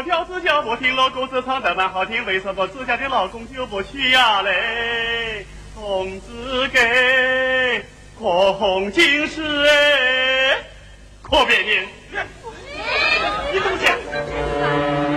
嘞，黄毛条子叫不听，老公子唱得蛮好听，为什么自家的老公就不去呀嘞？公子给可红金石哎，可别念，你怎么讲？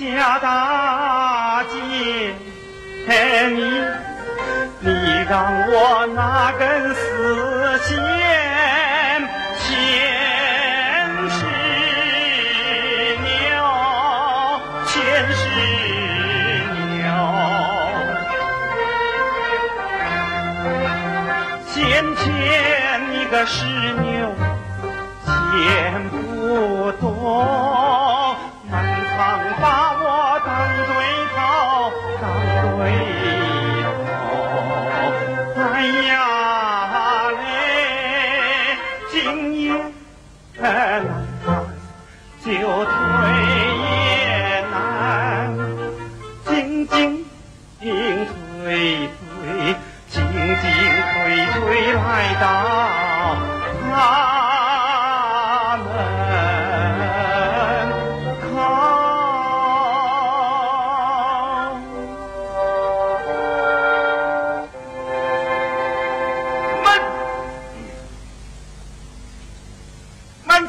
下大街，嘿你。你让我那根丝线，牵是牛，牵是牛，先牵你个石牛，牵不动，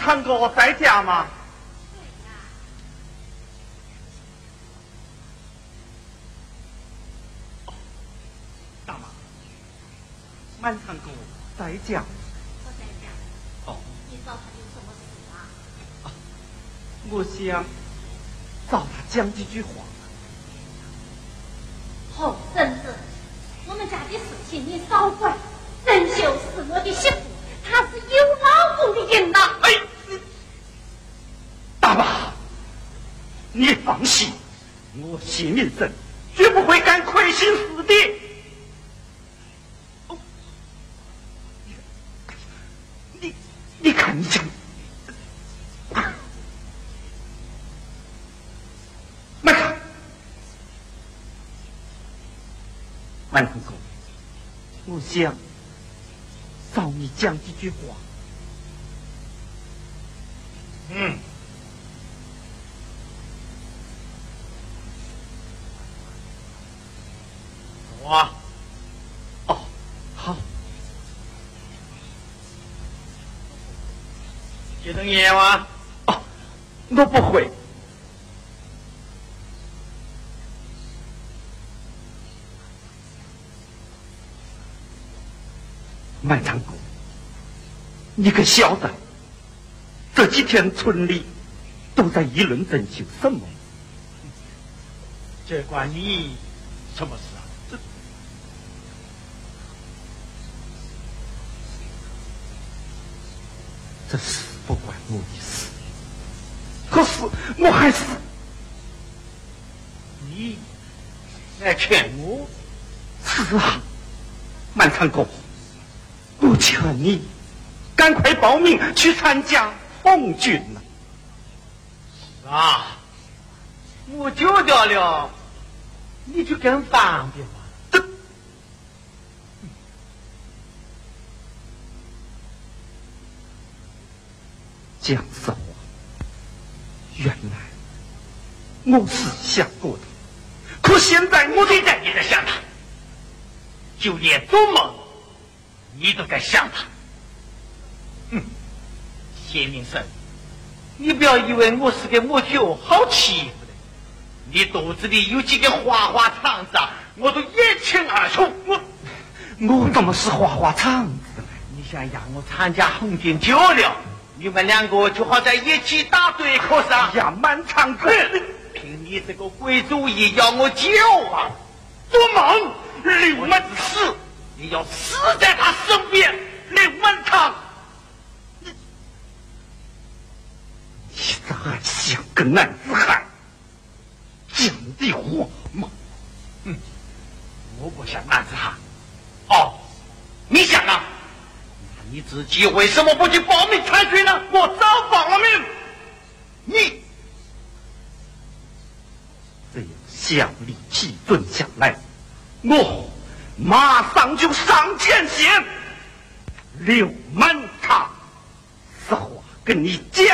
堂哥在家吗？大妈，满堂哥在家。我在家，哦，你找他有什么事啊？我想找他讲几句话。好婶子，我们家的事情你少管。郑秀是我的媳妇，她是有老公的人呐。哎，你大妈，你放心，我谢明生绝不会干亏心事的。你你看你讲，慢看，慢堂哥，我想找你讲几句话。嗯。我！哦，好，学灯夜吗？哦，我不会。麦长谷，你可晓得这几天村里都在议论振兴什么？这关你什么事？啊？这这事不管我的事，可是我还是你来劝我？是啊，满长公，我劝你赶快报名去参加红军了。啊，我丢掉了，你就更方便了。江少，原来我是想过的，可现在我现在你在想他，就连做梦你都在想他。哼，谢明生，你不要以为我是个木九好欺负的，你肚子里有几个花花肠子，我都一清二楚。我我怎么是花花肠子？你想让我参加红军久了，你们两个就好在一起打对口上。呀，满长公，凭你这个鬼主意要我救啊！做梦，刘满死，你要死在他身边，刘满堂。你咋还像个男子汉？讲的话嘛，我不想男子汉。哦，你想啊？你自己为什么不去报名参军呢？我早报了名。你只要小李气蹲下来，我马上就上前线。刘满堂，实话跟你讲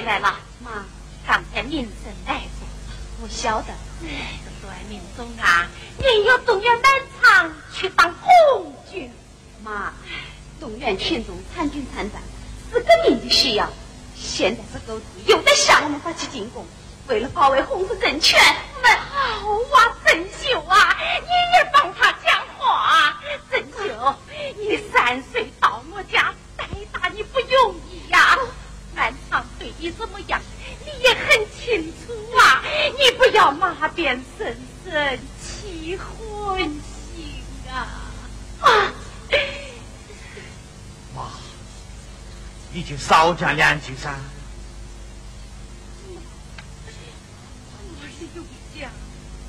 回来了，妈。刚才民生来过，我晓得。哎，这段民总啊，你要动员南昌去当红军。妈，动员群众参军参战是革命的需要。现在这狗子又在向我们发起进攻。为了保卫红色政权，我们好啊，郑秀啊，你也帮他讲话。郑秀，你三岁到我家，带大你不容易呀、南你怎么样，你也很清楚啊。你不要马鞭声声起昏心啊！啊，妈，你就少讲两句噻。我是有讲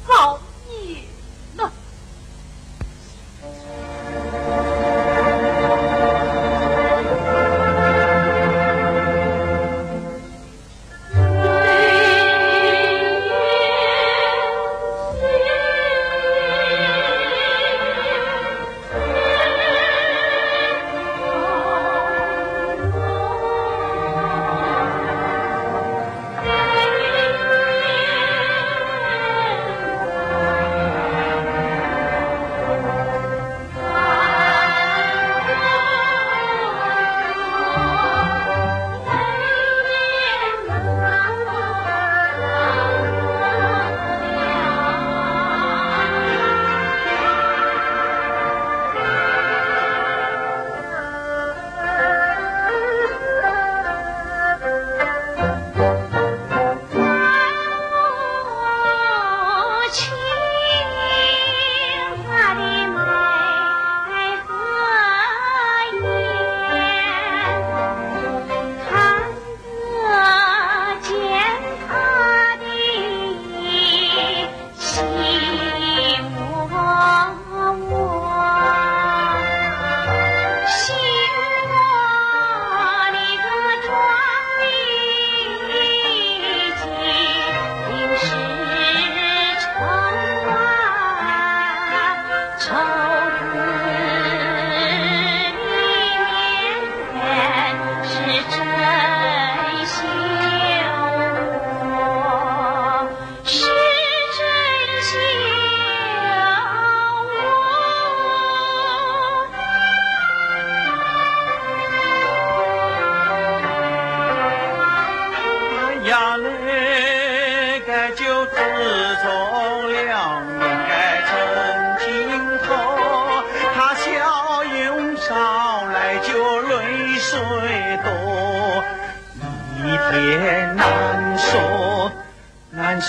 好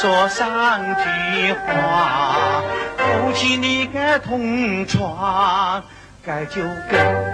说上句话，夫妻你该同床，该就跟。